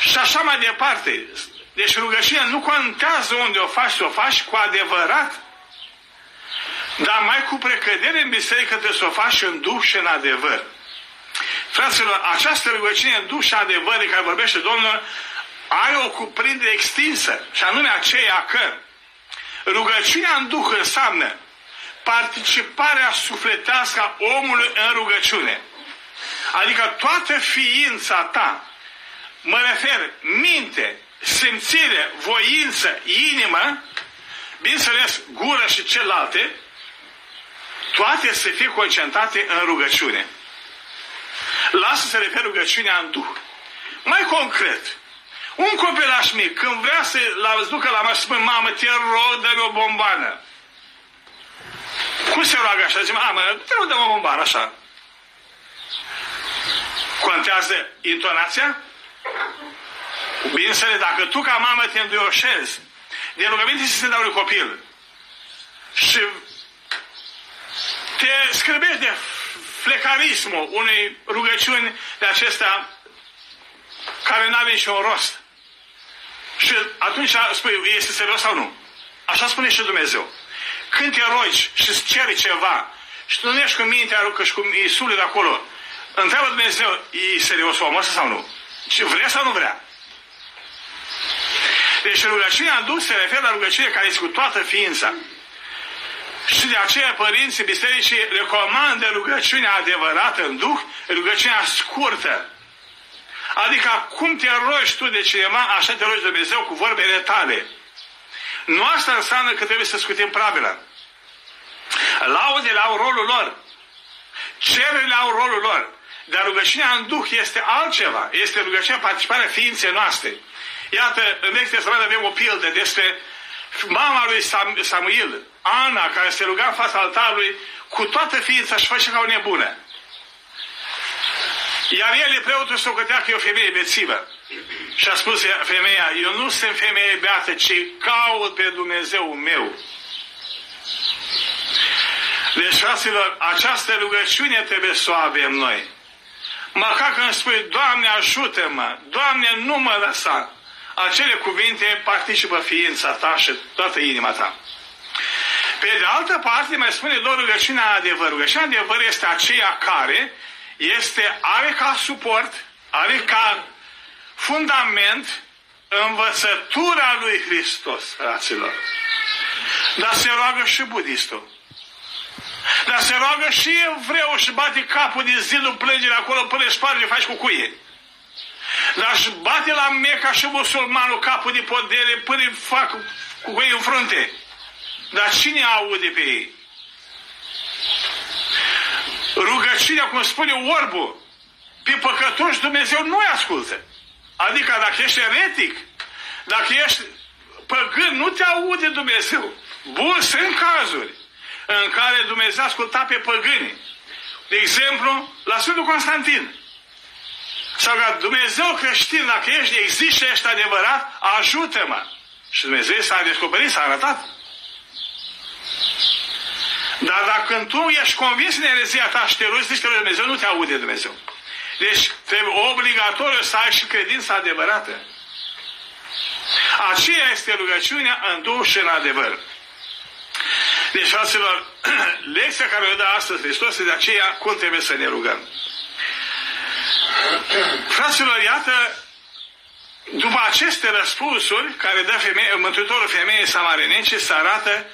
Și așa mai departe. Deci rugăciunea nu contează unde o faci, să o faci cu adevărat. Dar mai cu precădere în biserică trebuie să o faci în duh și în adevăr. Fraților, această rugăciune în duh și adevăr de care vorbește Domnul are o cuprindere extinsă și anume aceea că rugăciunea în duh înseamnă participarea sufletească a omului în rugăciune. Adică toată ființa ta, mă refer minte, simțire, voință, inimă, bineînțeles gură și celelalte, toate să fie concentrate în rugăciune. Lasă să refer rugăciunea în Duh. Mai concret, un copilaș mic, când vrea să la ducă la masă, spune, mamă, te rog, dă o bombană. Cum se roagă așa? Zice, mamă, te rog, dă o bombană, așa. Contează intonația? Bineînțeles, dacă tu ca mamă te înduioșezi de rugăminte să se dau un copil și te scârbești de flecarismul unei rugăciuni de acestea care nu avem și un rost. Și atunci spui, este serios sau nu? Așa spune și Dumnezeu. Când te rogi și îți ceri ceva și tu nu ești cu mintea rucă și cu Iisul de acolo, întreabă Dumnezeu, e serios omul ăsta sau nu? Și vrea sau nu vrea? Deci rugăciunea în Duh se referă la rugăciune care este cu toată ființa. Și de aceea părinții bisericii recomandă rugăciunea adevărată în Duh, rugăciunea scurtă. Adică cum te rogi tu de cineva, așa te rogi de Dumnezeu cu vorbele tale. Nu asta înseamnă că trebuie să scutim pravila. Laudele au rolul lor. Cererile au rolul lor. Dar rugăciunea în Duh este altceva. Este rugăciunea participarea ființei noastre. Iată, în Vechiul Testament avem o pildă despre mama lui Samuel, Ana, care se ruga în fața altarului cu toată ființa și face ca o nebună. Iar el, preotul, să o că e o femeie bețivă. Și a spus femeia, eu nu sunt femeie beată, ci caut pe Dumnezeu meu. Deci, fraților, această rugăciune trebuie să o avem noi. Măcar când spui, Doamne ajută-mă, Doamne nu mă lăsa, acele cuvinte participă ființa ta și toată inima ta. Pe de altă parte, mai spune doar rugăciunea adevăr. Rugăciunea adevăr este aceea care este, are ca suport, are ca fundament învățătura lui Hristos, fraților. Dar se roagă și budistul. Dar se roagă și evreu și bate capul din zilul plângere acolo până își sparge, faci cu cuie. Dar își bate la Meca și musulmanul capul de podere până îi fac cu ei în frunte. Dar cine aude pe ei? Rugăciunea, cum spune orbul, pe păcătoși Dumnezeu nu-i ascultă. Adică dacă ești eretic, dacă ești păgân, nu te aude Dumnezeu. Bun, sunt cazuri în care Dumnezeu asculta pe păgâni. De exemplu, la Sfântul Constantin. Sau ca Dumnezeu creștin, dacă ești, există, ești adevărat, ajută-mă. Și Dumnezeu s-a descoperit, s-a arătat. Dar dacă tu ești convins în erezia ta și te rogi, zici că Dumnezeu nu te aude Dumnezeu. Deci trebuie obligatoriu să ai și credința adevărată. Aceea este rugăciunea în Duh și în adevăr. Deci, fraților, lecția care o dă astăzi Hristos este de aceea cum trebuie să ne rugăm. Fraților, iată, după aceste răspunsuri care dă femeie, Mântuitorul femeii samarinece, se arată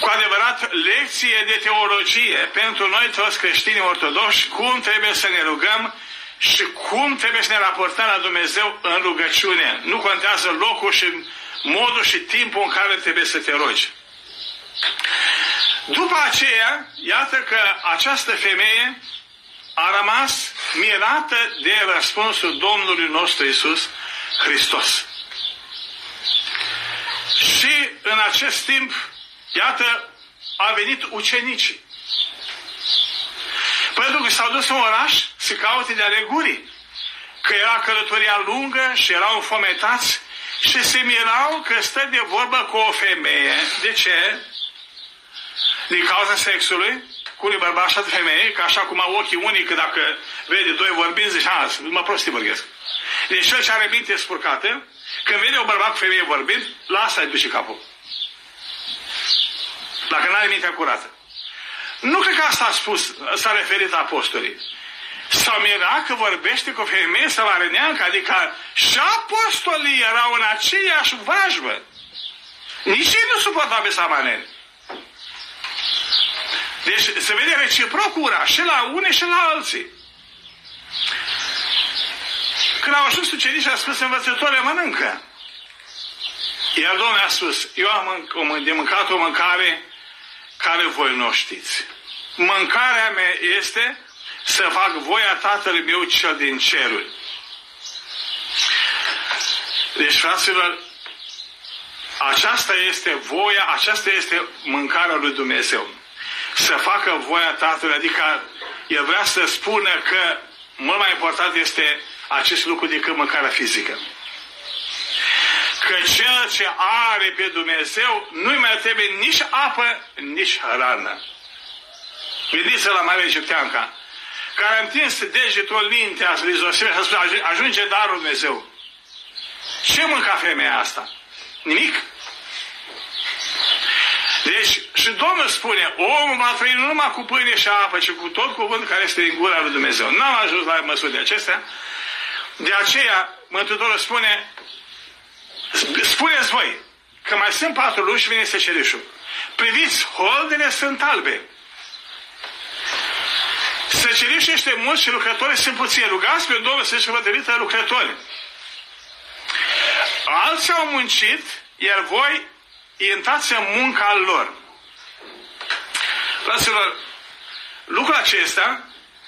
cu adevărat lecție de teologie pentru noi toți creștinii ortodoxi, cum trebuie să ne rugăm și cum trebuie să ne raportăm la Dumnezeu în rugăciune. Nu contează locul și modul și timpul în care trebuie să te rogi. După aceea, iată că această femeie a rămas mirată de răspunsul Domnului nostru Isus Hristos. Și în acest timp, iată, a venit ucenicii. Pentru că s-au dus în oraș să caute de alegurii. Că era călătoria lungă și erau înfometați și se mirau că stă de vorbă cu o femeie. De ce? Din cauza sexului, cu unii bărbați și femeie, că așa cum au ochii unii, că dacă vede doi vorbind, zice, a, mă prostii vorbesc. Deci cel ce are minte spurcată, când vede o bărbat cu femeie vorbind, lasă-i duce capul. Dacă nu are mintea curată. Nu cred că asta a spus, s-a referit apostolii. S-a mirat că vorbește cu o femeie sălarineancă, adică și apostolii erau în aceeași vrajbă. Nici ei nu suportau pe samaneni. Deci se vede reciproc ura și la unii și la alții. Când au ajuns ucenicii, a spus învățătoare, mănâncă. Iar Domnul a spus, eu am de mâncat o mâncare care voi nu știți. Mâncarea mea este să fac voia Tatălui meu cel din ceruri. Deci, fraților, aceasta este voia, aceasta este mâncarea lui Dumnezeu. Să facă voia Tatălui, adică el vrea să spună că mult mai important este acest lucru decât mâncarea fizică. Că cel ce are pe Dumnezeu nu-i mai trebuie nici apă, nici hrană. Gândiți-vă la Maria Egipteanca, care a întins degetul mintea lui Zosime și a spus, ajunge darul Dumnezeu. Ce mânca femeia asta? Nimic? Deci, și Domnul spune, omul va trăi nu numai cu pâine și apă, ci cu tot cuvânt care este din gura lui Dumnezeu. N-am ajuns la măsuri de acestea. De aceea, Mântuitorul spune, spuneți voi, că mai sunt patru luni și vine secerișul. Priviți, holdele sunt albe. Secerișul este mult și lucrătorii sunt puțini. Rugați pe Domnul să-și vă lucrători. Alții au muncit, iar voi intrați în munca lor. Fraților, lucrul acesta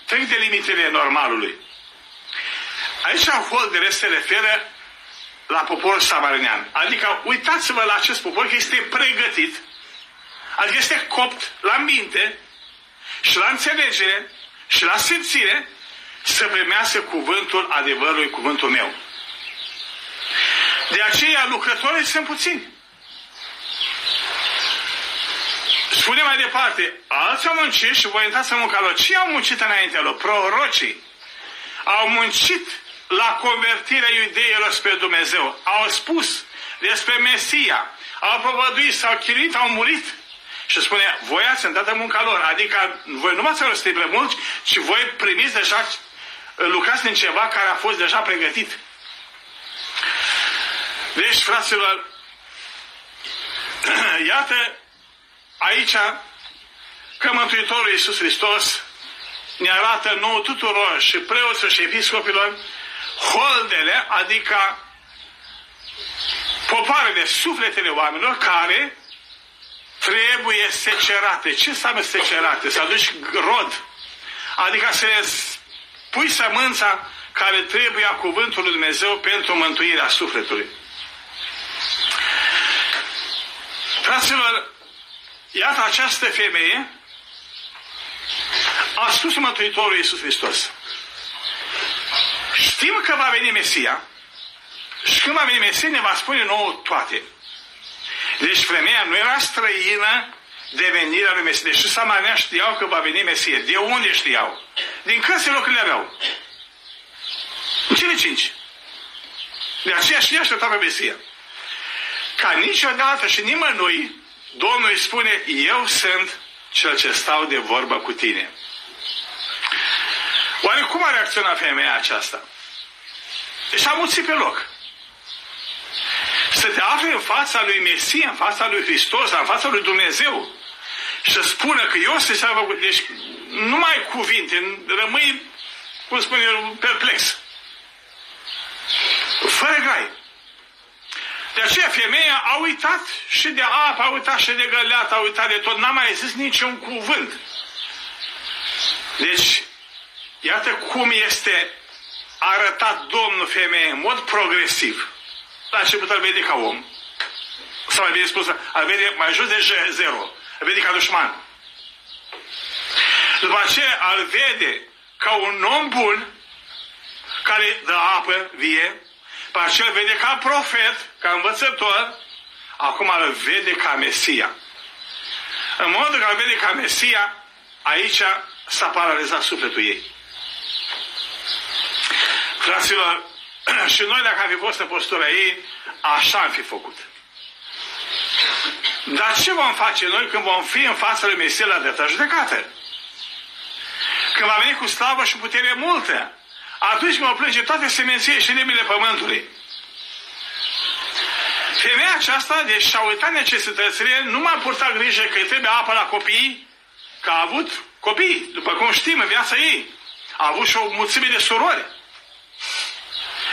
trec de limitele normalului. Aici holdere se referă la poporul samarinean. Adică uitați-vă la acest popor că este pregătit, adică este copt la minte și la înțelegere și la simțire să primească cuvântul adevărului, cuvântul meu. De aceea lucrătorii sunt puțini. Spune mai departe, alții au muncit și voi intrați în munca lor. Ce au muncit înaintea lor? Prorocii. Au muncit la convertirea iudeilor spre Dumnezeu. Au spus despre Mesia. Au propovăduit, s-au chinuit, au murit. Și spune, voi ați intrat în munca lor. Adică voi nu v-ați răstit prea mult, ci voi primiți deja, lucrați în ceva care a fost deja pregătit. Deci, fraților, iată aici că Mântuitorul Iisus Hristos ne arată nouă tuturor și preoților și episcopilor holdele, adică popoarele, sufletele oamenilor care trebuie secerate. Ce înseamnă secerate? Să aduci rod. Adică să pui sămânța care trebuie a cuvântului Dumnezeu pentru mântuirea sufletului. Fraților, iată această femeie a spus Mântuitorul Iisus Hristos. Știm că va veni Mesia și când va veni Mesia ne va spune nouă toate. Deci femeia nu era străină de venirea lui Mesia. Deci Samaria știau că va veni Mesia. De unde știau? Din căsile locurile aveau. În cele cinci. De aceea și aștepta pe Mesia. Ca niciodată și nimănui, Domnul îi spune, eu sunt cel ce stau de vorbă cu tine. Oare cum a reacționat femeia aceasta? Deci a muțit pe loc. Să te afli în fața lui Mesia, în fața lui Hristos, în fața lui Dumnezeu și să spună că eu se făcut. Deci nu mai cuvinte, rămâi, cum spune eu, perplex. Fără gai. De aceea femeia a uitat și de apă, a uitat și de găleată, a uitat de tot, n-a mai zis niciun cuvânt. Deci, iată cum este arătat Domnul femeie în mod progresiv. La început îl vede ca om. Sau mai bine spus, îl vede mai jos de zero. Îl vede ca dușman. După aceea îl vede ca un om bun care dă apă vie, pe aceea îl vede ca profet, ca învățător, acum îl vede ca Mesia. În modul că îl vede ca Mesia, aici s-a paralizat sufletul ei. Fraților, și noi dacă am fi fost în postura ei, așa am fi făcut. Dar ce vom face noi când vom fi în fața lui Mesia la drepta judecată? Când va veni cu slavă și putere multă, atunci mă plânge toate semenție și limile pământului. Femeia aceasta, deci și-a uitat necesitățile, nu m-a purtat grijă că îi trebuie apă la copii, că a avut copii, după cum știm, în viața ei. A avut și o mulțime de surori.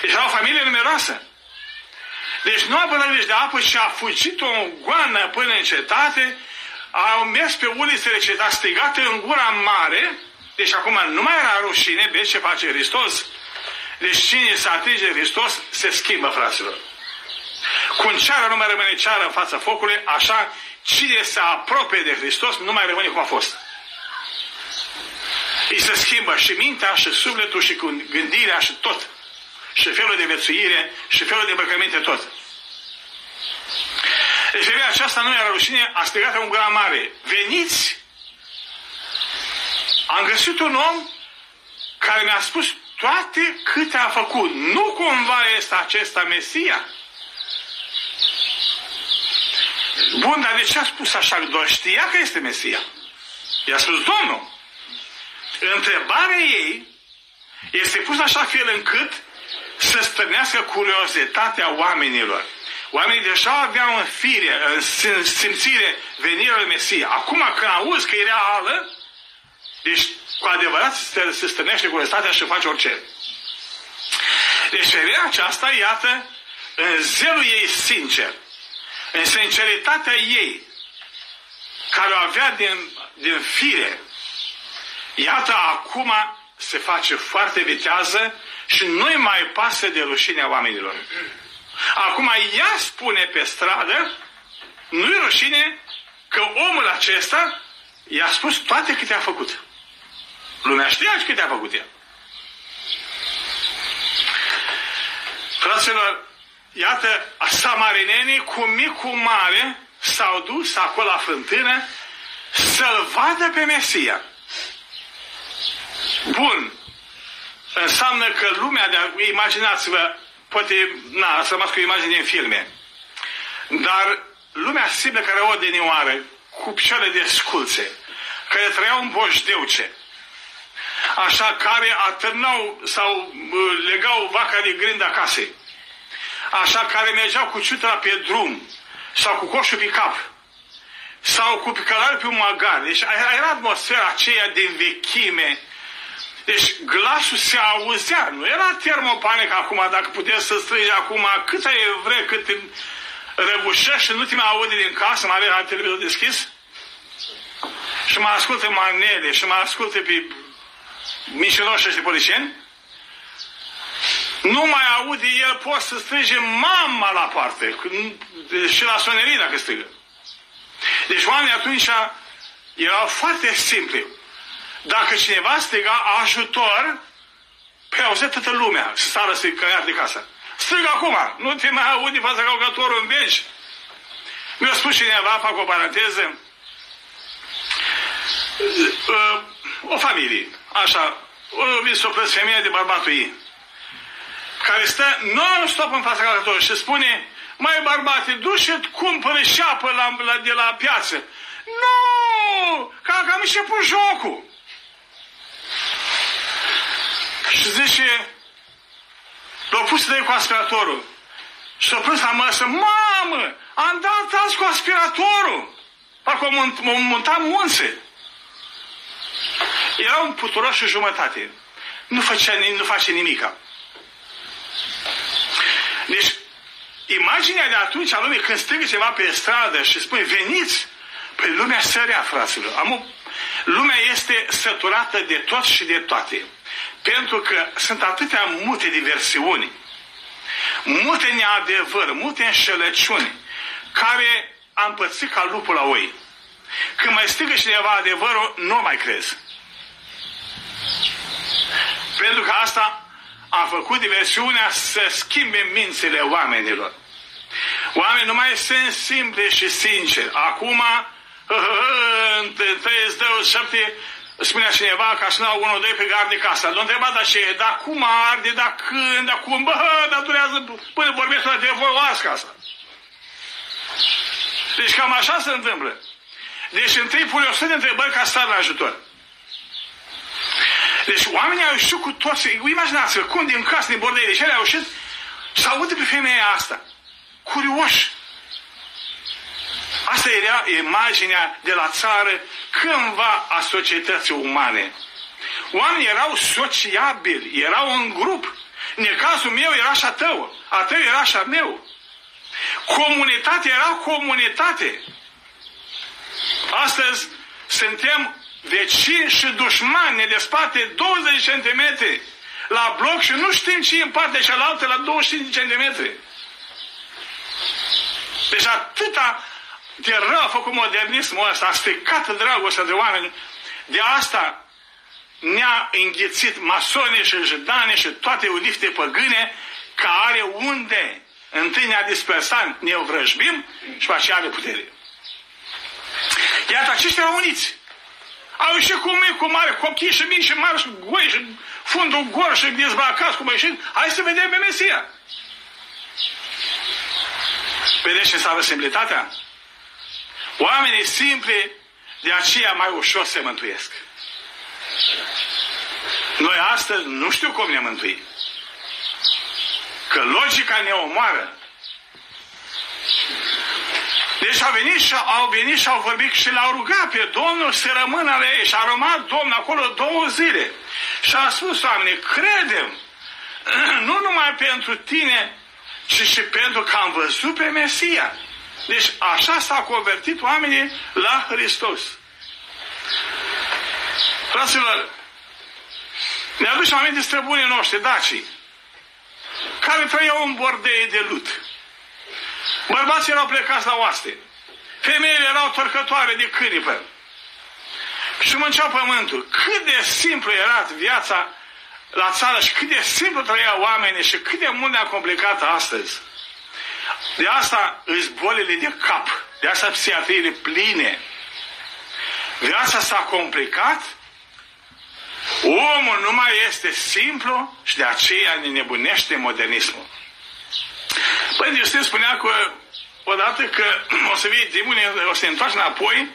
Deci era o familie numeroasă. Deci nu a până grijă de apă și a fugit o goană până în cetate, au mers pe ulițele cetate strigate în gura mare, deci acum nu mai era rușine, vezi ce face Hristos? Deci cine se atinge Hristos, se schimbă, fraților. Cum ceara nu mai rămâne ceară în fața focului, așa cine se apropie de Hristos nu mai rămâne cum a fost. Îi se schimbă și mintea, și sufletul, și gândirea, și tot. Și felul de viețuire, și felul de îmbrăcăminte, tot. Deci femeia aceasta nu era rușine, a strigat un gura mare. Veniți! Am găsit un om care mi-a spus toate câte a făcut. Nu cumva este acesta Mesia? Bun, dar de ce a spus așa? Doar știa că este Mesia. I-a spus Domnul. Întrebarea ei este pusă așa fel încât să stârnească curiozitatea oamenilor. Oamenii deja aveau în fire, în simțire venirea lui Mesia. Acum când auzi că e reală, deci cu adevărat se stârnește curiozitatea și face orice. Deci femeia aceasta, iată, în zelul ei sincer, în sinceritatea ei, care o avea din, din fire, iată acum se face foarte vitează și nu-i mai pasă de rușinea oamenilor. Acum ea spune pe stradă, nu-i rușine că omul acesta i-a spus toate câte a făcut. Lumea știa câte a făcut el. Fraților, iată, samarinenii cu mic cu mare s-au dus acolo la fântână să-l vadă pe Mesia. Bun. Înseamnă că lumea, de imaginați-vă, poate, na, să rămas cu imagini din filme, dar lumea simplă care o denioară, cu picioare de sculțe, care trăiau în boșdeuce, așa care atârnau sau legau vaca de grinda casei, așa care mergeau cu ciutra pe drum sau cu coșul pe cap sau cu călare pe un magar. Deci era atmosfera aceea de vechime, Deci glasul se auzea, nu era termopanic acum, dacă puteți să strângi acum câtă vrei, cât răgușești și nu te mai aude din casă, mai avea televizor deschis? Și mă ascultă manele și mă ascultă pe mincinoși ăștia policieni? Nu mai aude el, poate să strige mama la parte și la sonerii dacă strigă. Deci oamenii atunci erau foarte simpli. Dacă cineva striga ajutor, pe auze toată lumea să sară să-i căiat de casă. Strigă acum, nu te mai aude fața calculatorul în veci. Mi-a spus cineva, fac o paranteză, o familie, așa, o vin să o femeie de bărbatul ei, care stă non-stop în fața calculatorului și spune, mai bărbate, du și cumpără șapă la, la, de la piață. Nu! Că am început jocul. Și zice, l-au pus de cu aspiratorul. Și s-a pus la masă, mamă, am dat azi cu aspiratorul. Parcă o montam unțe. Era un puturoș și jumătate. Nu, făcea, nu face nimica. Deci, imaginea de atunci a lumii când strigă ceva pe stradă și spune veniți, păi lumea sărea, fraților. Am o... Lumea este săturată de tot și de toate. Pentru că sunt atâtea multe diversiuni, multe neadevăr, multe înșelăciuni, care am pățit ca lupul la oi. Când mai strigă cineva adevărul, nu mai crezi. Pentru că asta a făcut diversiunea să schimbe mințile oamenilor. Oamenii nu mai sunt simpli și sinceri. Acum, în 37, spunea cineva ca să n-au unul, doi pe gard de casă. Nu întreba, dar ce, dar cum arde, dar când, dar cum, bă, dar durează până vorbesc la telefon, las casa. Deci cam așa se întâmplă. Deci întâi pune o de întrebări ca să star la ajutor. Deci oamenii au ieșit cu toți, imaginați-vă, cum din casă, din bordei, deci ele au ieșit să audă pe femeia asta. Curioși. Asta era imaginea de la țară cândva a societății umane. Oamenii erau sociabili, erau în grup. Necazul meu era așa tău, a tău era așa meu. Comunitatea era comunitate. Astăzi suntem vecini și dușmani, ne desparte 20 cm la bloc și nu știm ce în partea cealaltă la 25 cm. Deci atâta de rău a făcut modernismul ăsta, a stricat dragostea de oameni. De asta ne-a înghețit masonii și judane și toate ulifte păgâne care unde întâi ne-a dispersat, ne vrăjbim și pe aceea are putere. Iată, aceștia au uniți. Au ieșit cu mic, cu mare, copii și mici și mari și goi și fundul gor și dezbracați cum a ieșit. Hai să vedem pe Mesia. Vedeți ce înseamnă simplitatea? Oamenii simpli de aceea mai ușor se mântuiesc. Noi astăzi nu știu cum ne mântuim. Că logica ne omoară. Deci au venit și au, venit și au vorbit și l-au rugat pe Domnul să rămână la ei. Și a rămas Domnul acolo două zile. Și a spus, Doamne, credem, nu numai pentru tine, ci și pentru că am văzut pe Mesia. Deci așa s-au convertit oamenii la Hristos. Fraților, ne aducem aminte străbunii noștri, dacii, care trăiau în bordei de lut. Bărbații erau plecați la oaste. Femeile erau torcătoare de câripă. Și mâncea pământul. Cât de simplu era viața la țară și cât de simplu trăiau oamenii și cât de mult ne-a complicat astăzi. De asta îți bolile de cap, de asta psihiatriile pline. Viața s-a complicat, omul nu mai este simplu și de aceea ne nebunește modernismul. Păi Iosif spunea că odată că o să vii timpul, o să ne întoarci înapoi,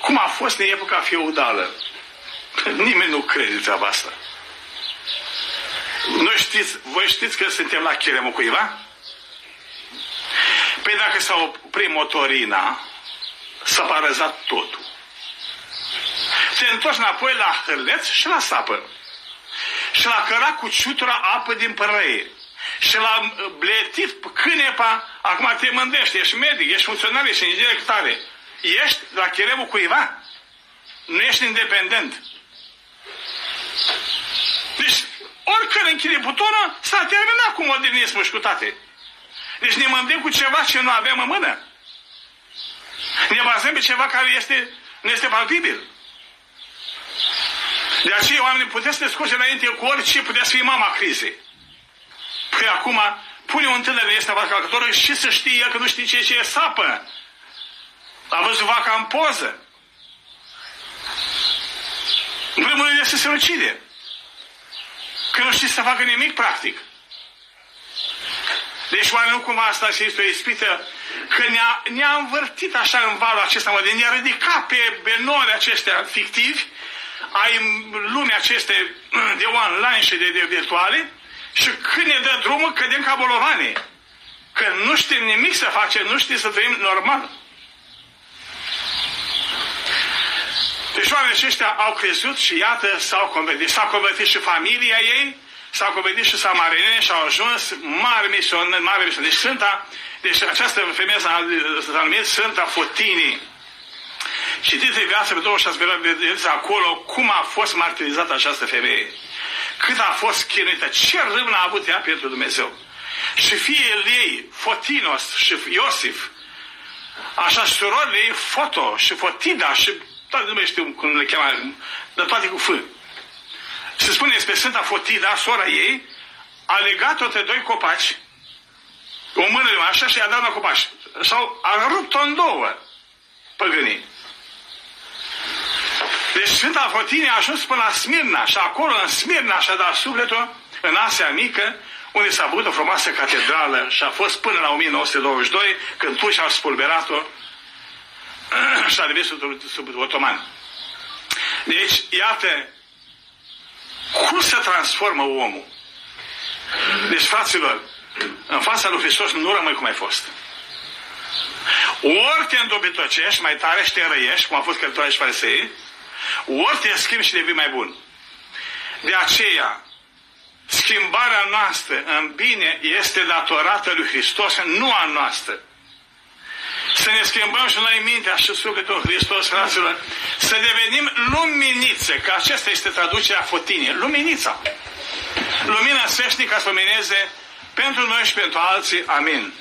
cum a fost în epoca feudală. Nimeni nu crede treaba asta. Noi știți, voi știți că suntem la cheremul cuiva? Păi dacă s-a oprit motorina, s-a parăzat totul. te întorci înapoi la hârleț și la sapă. Și l-a cărat cu ciutura apă din părăie. Și l-a bletit cânepa, acum te mândrești, ești medic, ești funcționar, ești inginer tare. Ești la cheremul cuiva. Nu ești independent. Deci, oricare închide butonă, s-a terminat cu modernismul și cu toate. Deci ne mândim cu ceva ce nu avem în mână. Ne bazăm pe ceva care este, nu este palpibil. De aceea, oamenii, puteți să ne scoți înainte cu orice, puteți fi mama crizei. Că acum pune un tânăr este la calculatorul și să știe el că nu știe ce, ce e sapă. A văzut vaca în poză. În primul rând este să se ucide. Că nu știe să facă nimic practic. Deci oare nu cumva asta și este o ispită că ne-a, ne-a învârtit așa în valul acesta, mă, de ne-a ridicat pe benori aceștia fictivi, ai lumea aceste de online și de, de virtuale, și când ne dă drumul, cădem ca bolovane. Că nu știm nimic să facem, nu știm să trăim normal. Deci oamenii aceștia au crezut și iată s-au convertit. S-au convertit și familia ei, s-au convertit și samarineni și au ajuns mari misionari, mari misionari. Deci Sfânta, deci această femeie s-a numit Sfânta Fotinii. Citiți viața pe 26 vedeți acolo cum a fost martirizată această femeie. Cât a fost chinuită, ce râvn a avut ea pentru Dumnezeu. Și fiul ei, Fotinos și Iosif, așa și surorile ei, Foto și Fotida și toate nu mai știu cum le cheamă, dar toate cu F. Se spune despre Sfânta Fotida, sora ei, a legat-o între doi copaci, o mână de așa și i-a dat la copaci. Sau a rupt-o în două păgânii. Deci Sfânta Fotinie a ajuns până la Smirna și acolo în Smirna și-a dat sufletul în Asia Mică, unde s-a băut o frumoasă catedrală și a fost până la 1922, când și au spulberat-o și a devenit sub, sub otoman. Deci, iată, cum se transformă omul? Deci, fraților, în fața lui Hristos nu rămâi cum ai fost. Ori te îndobitocești mai tare și te răiești, cum a fost călătorii și farisei, ori te schimbi și devii mai bun. De aceea, schimbarea noastră în bine este datorată lui Hristos, nu a noastră. Să ne schimbăm și noi mintea și sufletul în Hristos, fraților, să devenim luminițe, că aceasta este traducerea fotinie, luminița. Lumina sfeșnică să lumineze pentru noi și pentru alții. Amin.